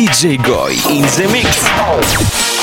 DJ Goy in the mix.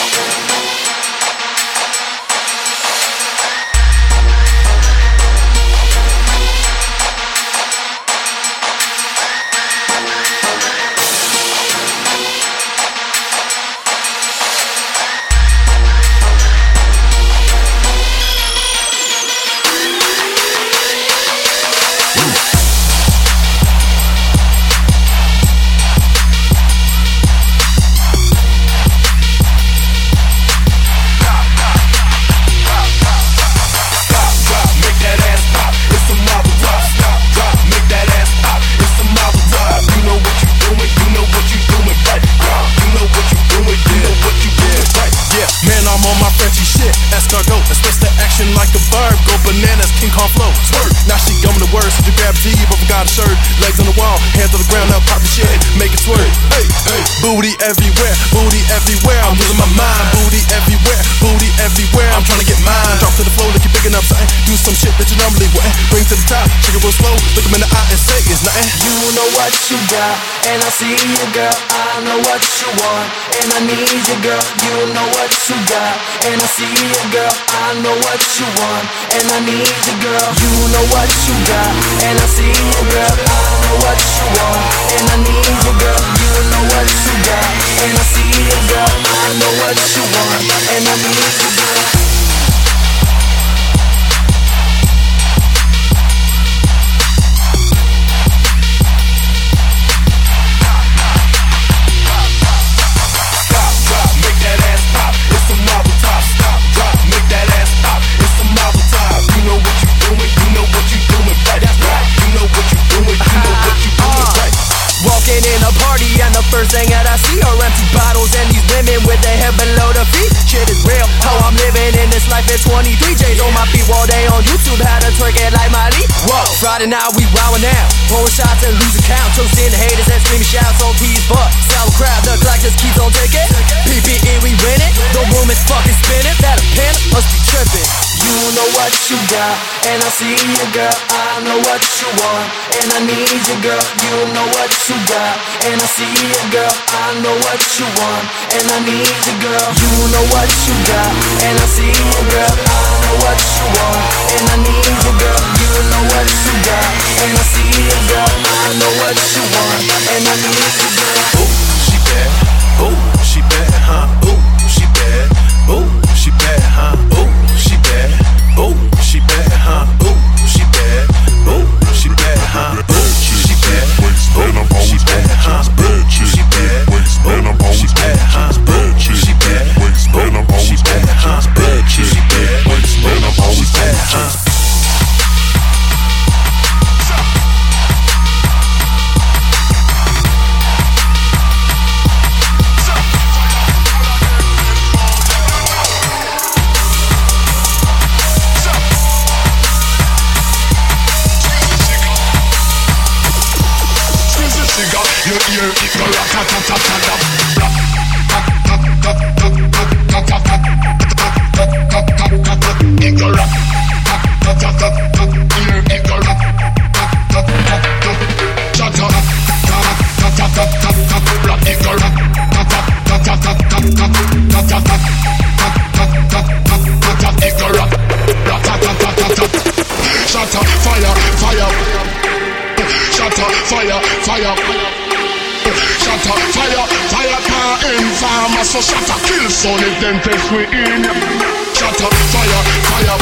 See you, girl. I know what you want, and I need you, girl. You know what you got, and I see you, girl. I know what you want, and I need you, girl. You know what you got, and I see you, girl. I know what you want, and I need you, girl. You know what you got, and I see you, girl. I know what you want, and I need you, girl. Friday night we wildin' out. Pouring shots and losing count. Toasting the haters and screaming shouts on butt. Sour crowd, the clock just keeps on ticking. PPE we winning. The room is fucking spinning. That a pen must be tripping. Know what you got, and I see you, girl. I know what you want, and I need you, girl. You know what you got, and I see you, girl. I know what you want, and I need you, girl. You know what you got, and I see you, girl. I know what you want, and I need you, girl. You know what you got, and I see you, girl. I know what you want, and I need you, girl. Ooh, she bad. Ooh, she bad, huh? Ooh, huh? fire, fire, shatter, fire, fire can't end fire, so shatter, kill son if them test we in. Shatter, fire, fire,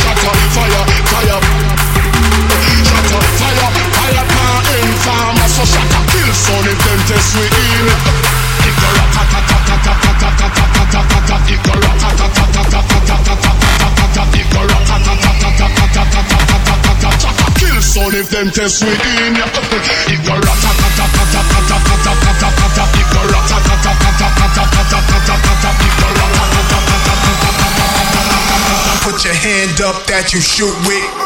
shatter, fire, fire, shatter, fire, fire can't fire, farmer, so shatter, kill son if them test we in. Kill if them test. Put your hand up that you shoot with.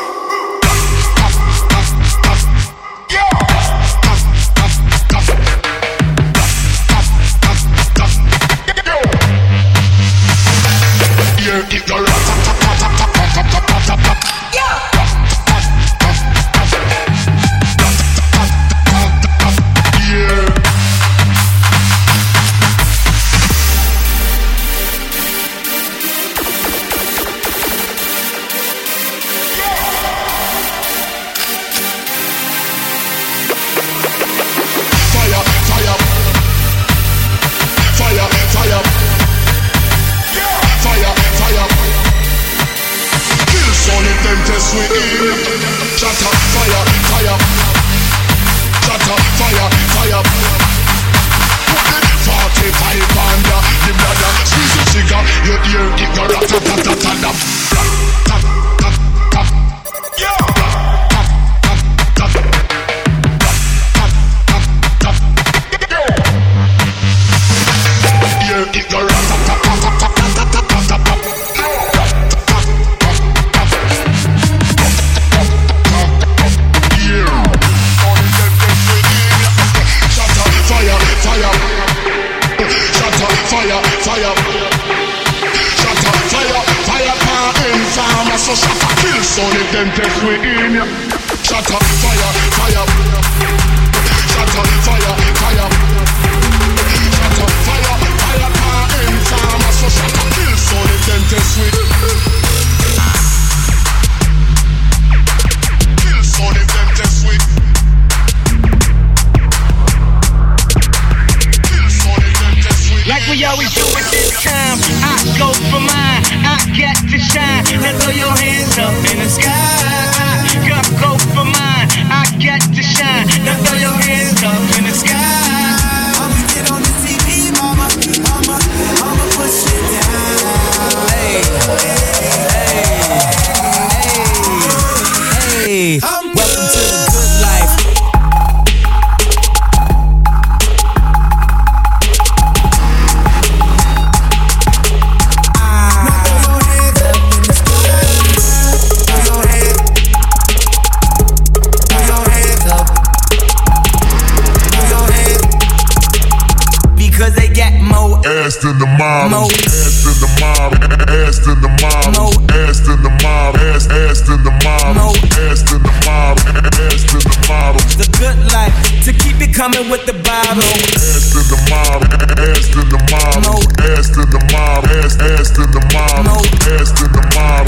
ass in the mob, no ass in the mob, ass ass in the mob, no ass in the mob,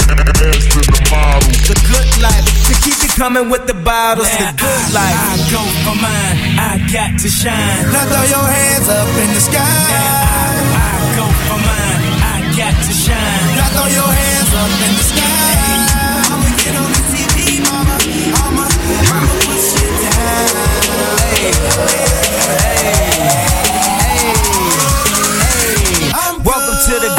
the good life, to keep it coming with the bottles. Now the good I, life, I go for mine, I got to shine. Now throw your hands up in the sky. Now I, I go for mine, I got to shine. Now throw your hands up in the sky. I'ma get on the TV, mama, I'ma, I'ma push it down. Hey, hey. to the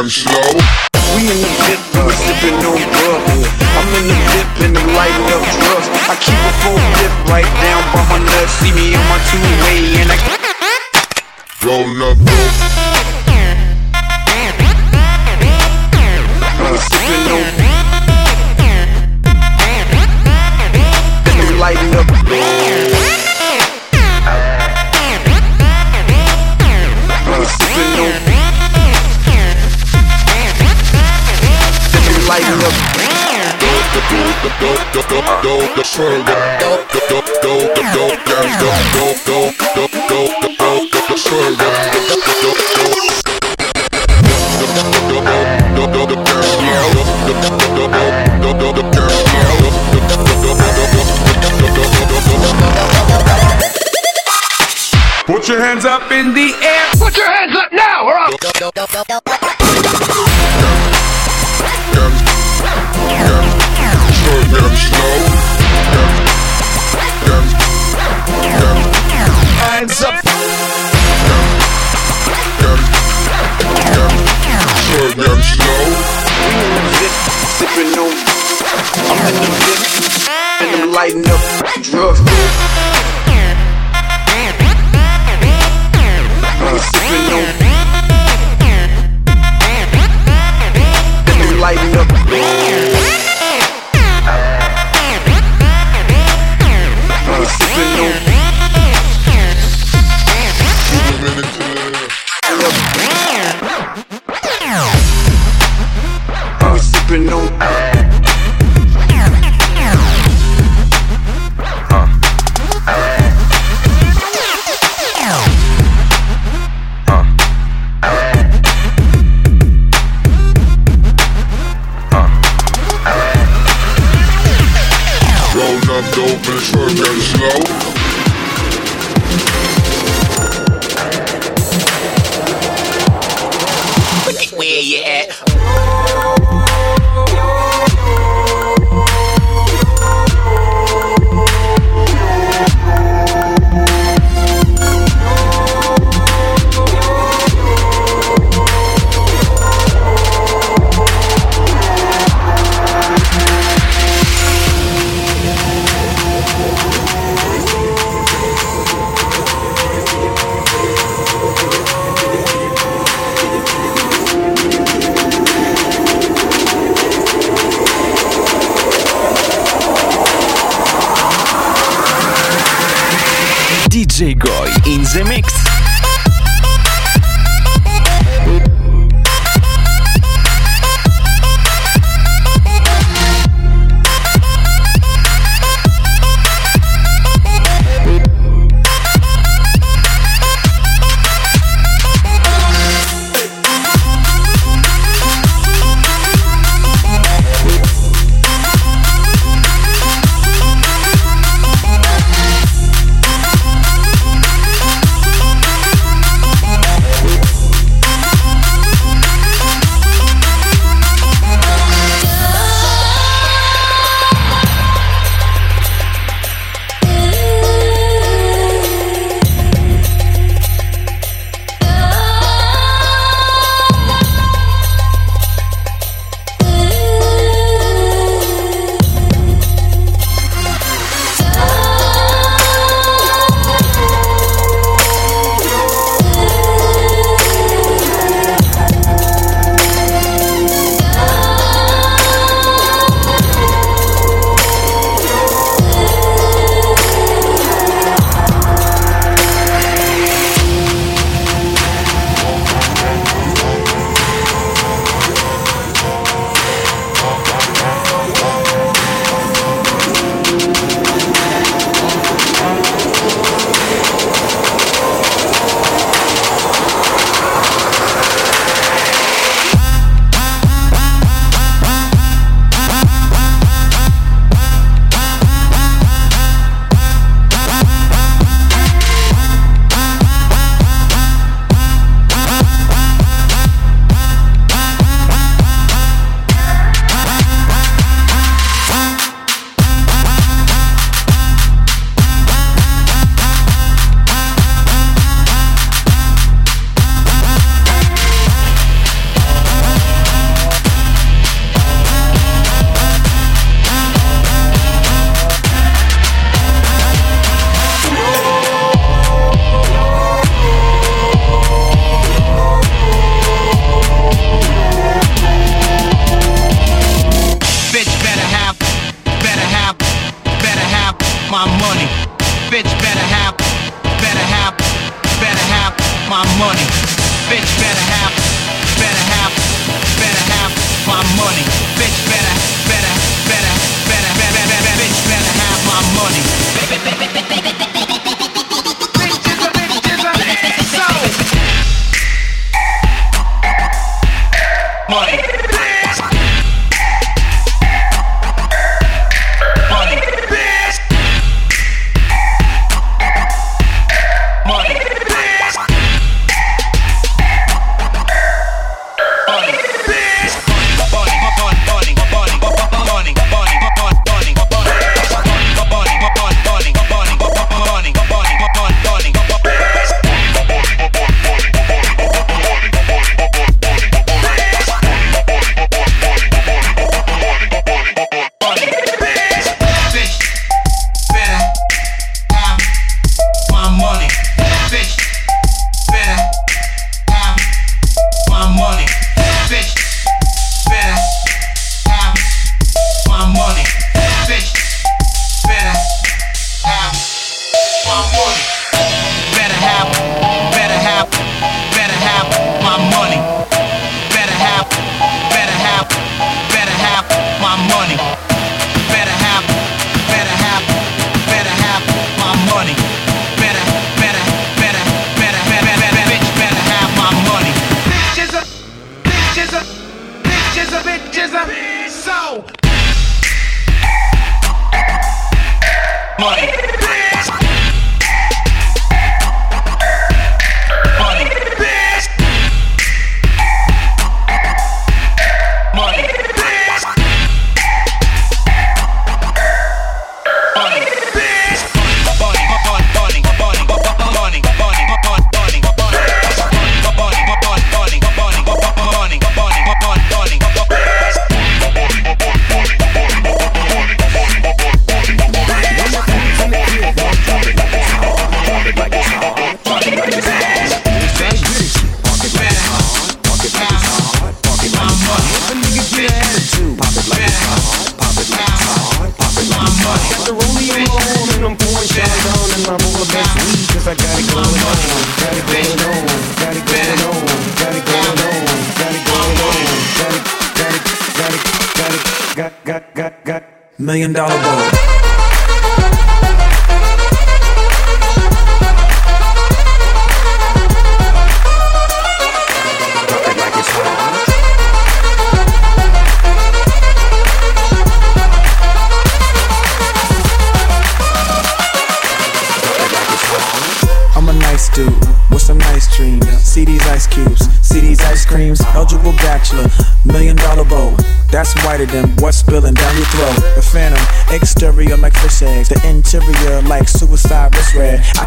and slow. We in the dip we sipping on bubble. I'm in the dip and I'm lighting up drugs. I keep a full dip right down by my nuts. See me on my two way and I roll up.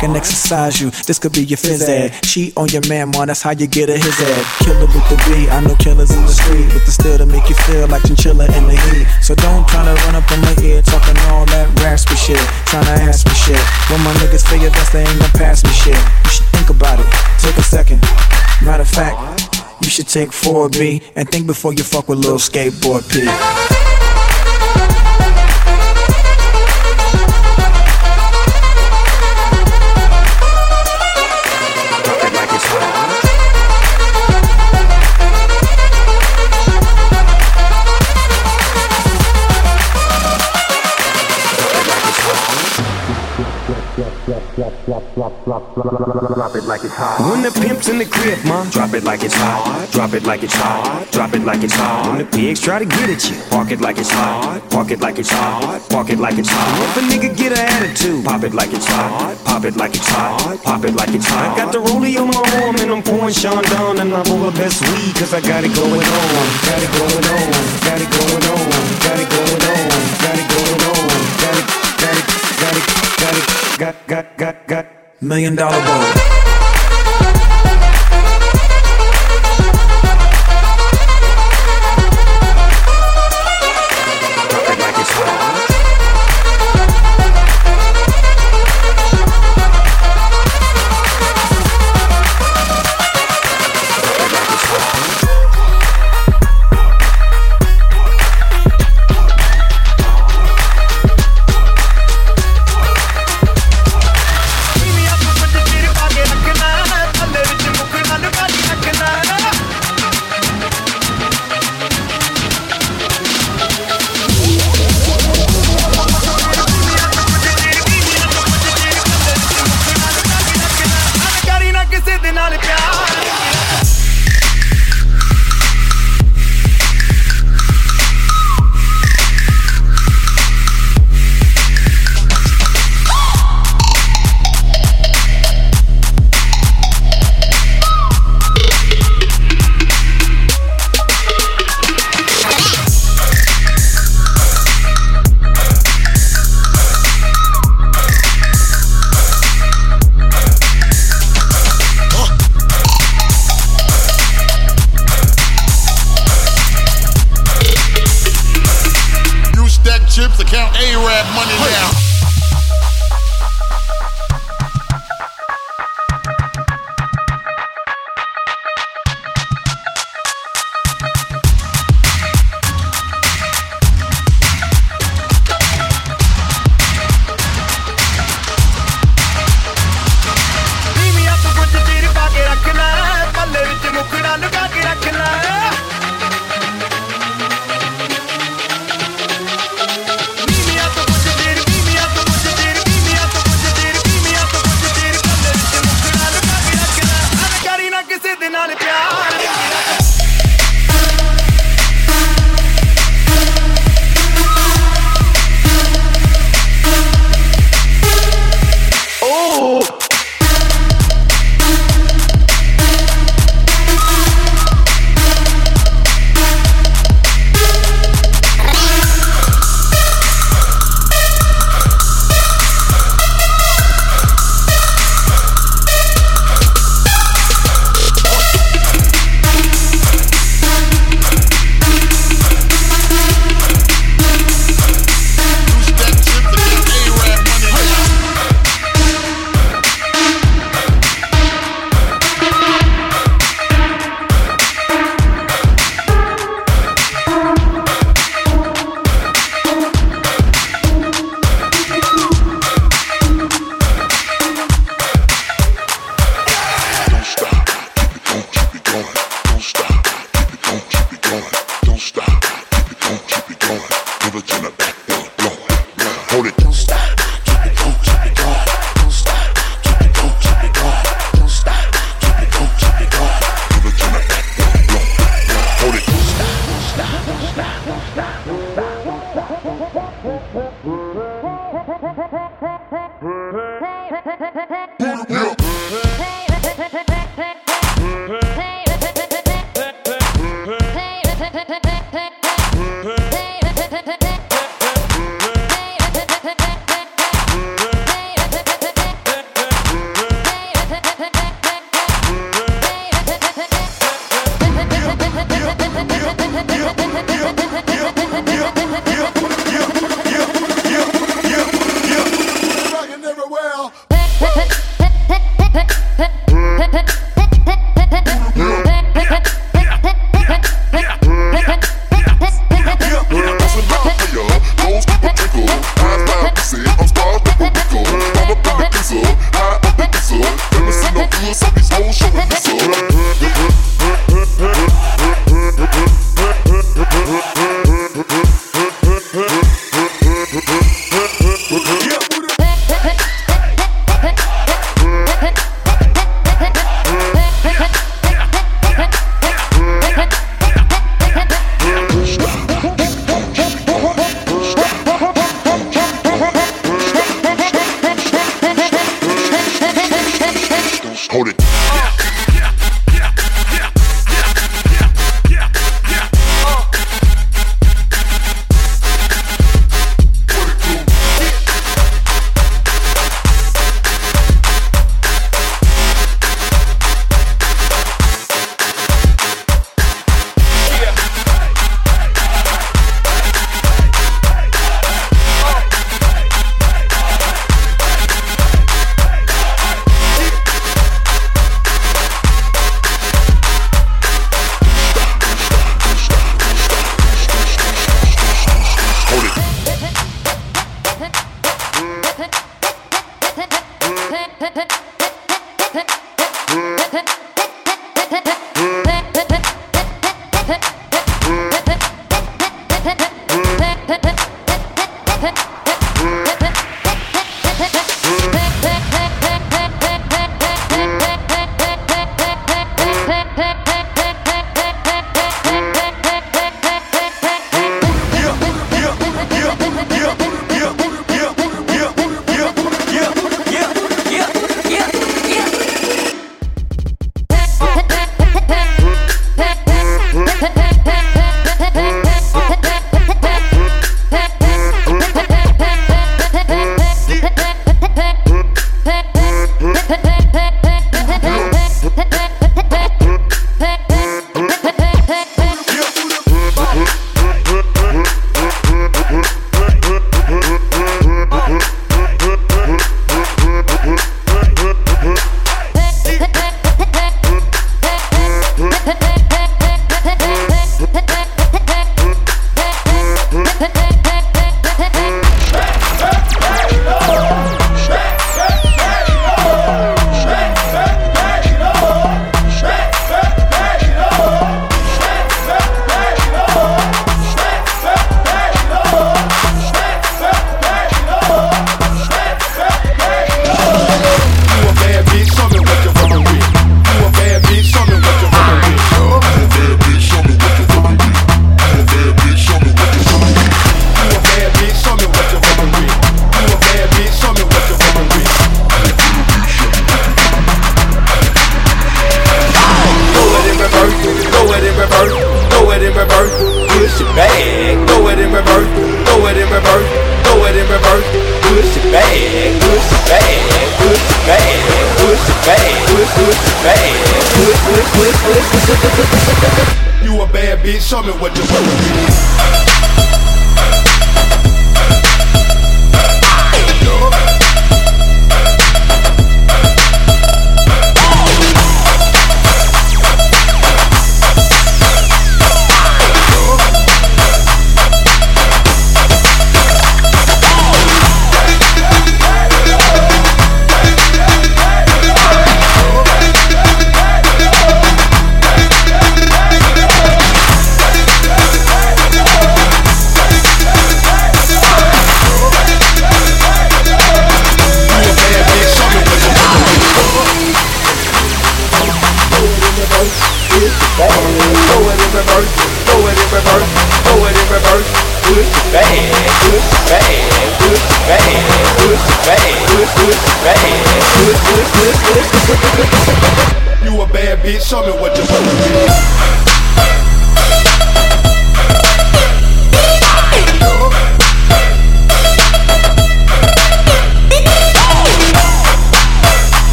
Can exercise you, this could be your phys ed. Cheat on your man, man, that's how you get a his ed. Killer with the B, I know killers in the street. With the still to make you feel like chinchilla in the heat. So don't try to run up on my ear talking all that raspy shit. Tryna ask me shit. When my niggas your best, they ain't gonna pass me shit. You should think about it, take a second. Matter of fact, you should take 4B and think before you fuck with little skateboard P. When the pimp's in the crib, ma, drop it like it's hot. Drop it like it's hot. Drop it like it's hot. When the pigs try to get at you, park it like it's hot. Park it like it's hot. Park it like it's hot. If a nigga get an attitude, pop it like it's hot. Pop it like it's hot. Pop it like it's hot. I got the rollie on my arm and I'm pouring Sean down and I'm over best weed cause I got it going on. Got it going on. Got it going on. Got it going on. Got it going on. Got it. Got it. Got it. Got it. Got got got got. Million dollar bowl.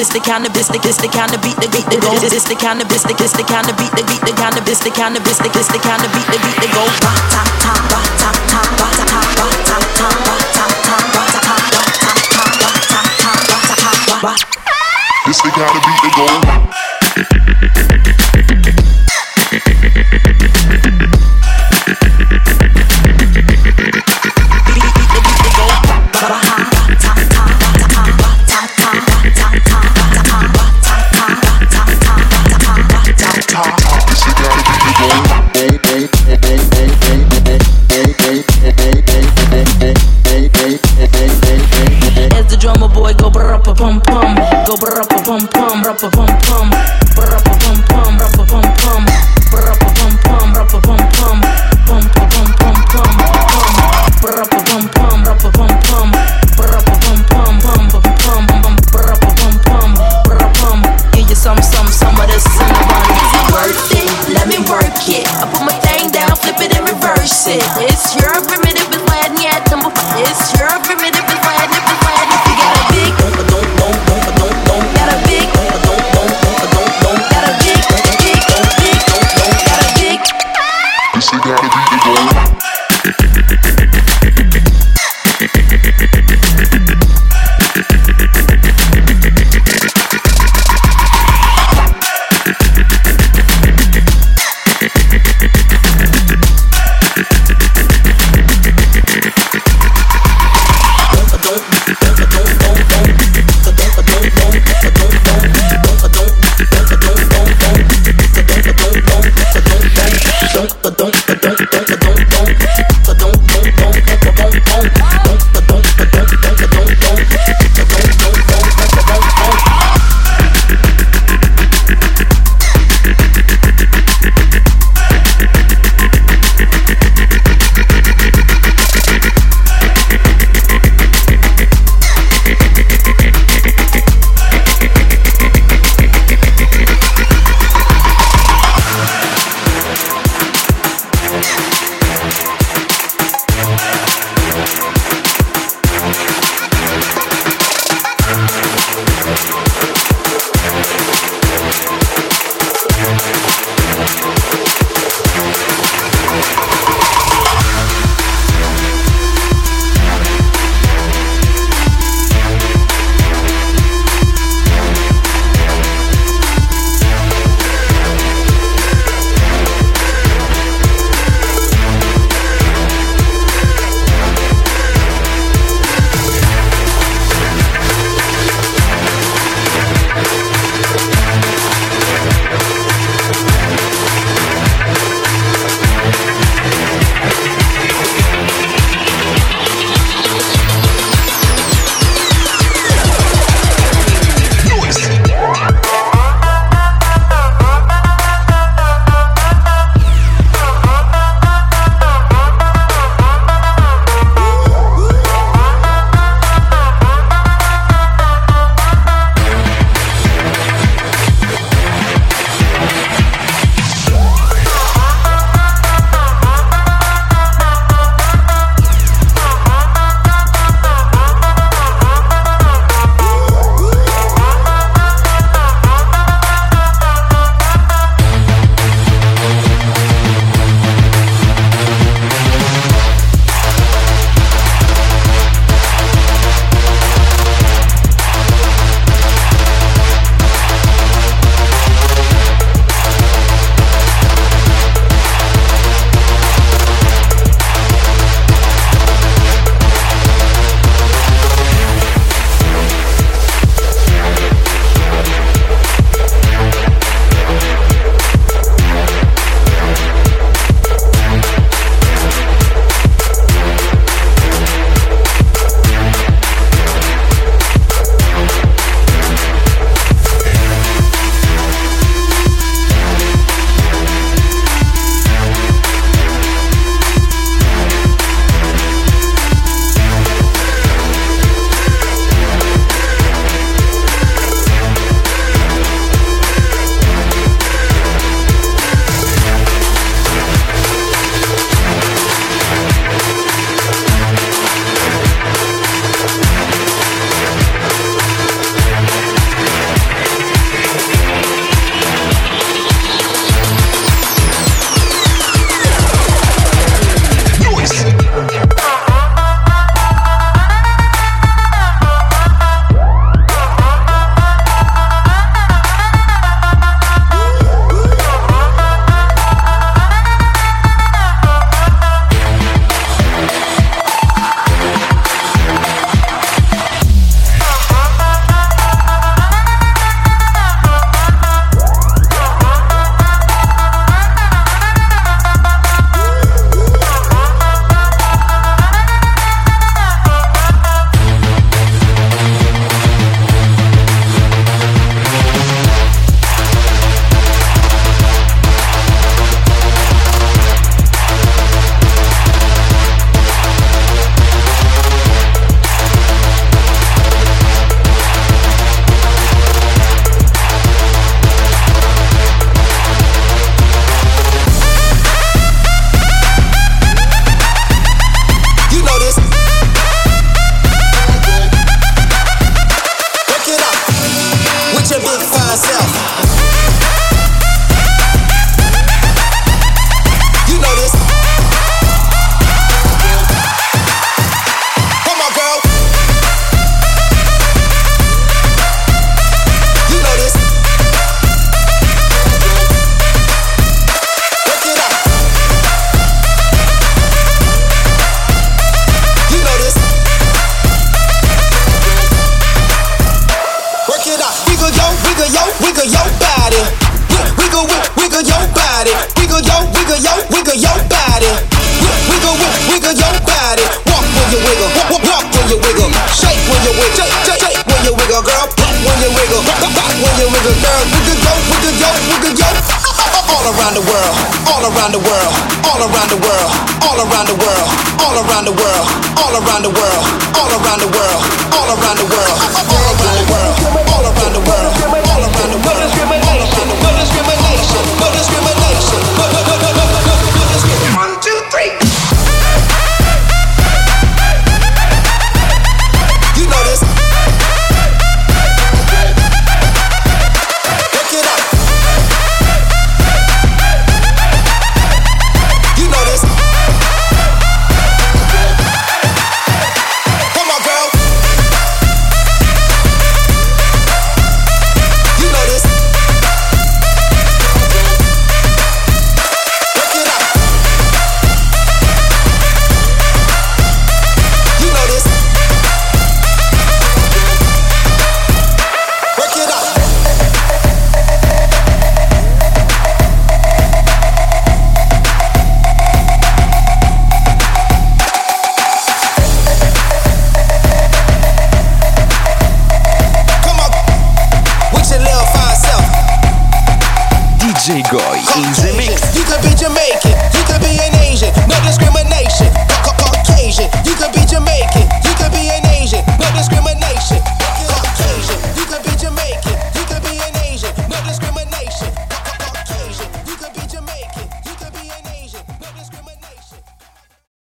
This the kind of biscuit, this the kind of beat the beat the go. This the kind of biscuit, this the kind of beat the beat the kind of this the kind of biscuit, this the kind of beat the beat the go. This the kind of beat the go. It. I put my thing down, flip it and reverse it. It's your primitive, it's Latin, yeah, it's your wiggle wiggle wiggle your body. Wiggle, wiggle, wiggle your body. Wiggle yo, wiggle wiggle your body. Wiggle, wiggle, wiggle your body. Walk when you wiggle, walk, when you wiggle. Shake when you wiggle, shake, when you wiggle, girl. Pop when you wiggle, pop, pop when you wiggle, girl. Wiggle yo, wiggle yo, wiggle yo around the world, all around the world, all around the world, all around the world, all around the world, all around the world, all around the world, all around the world, all around the world, all around the world,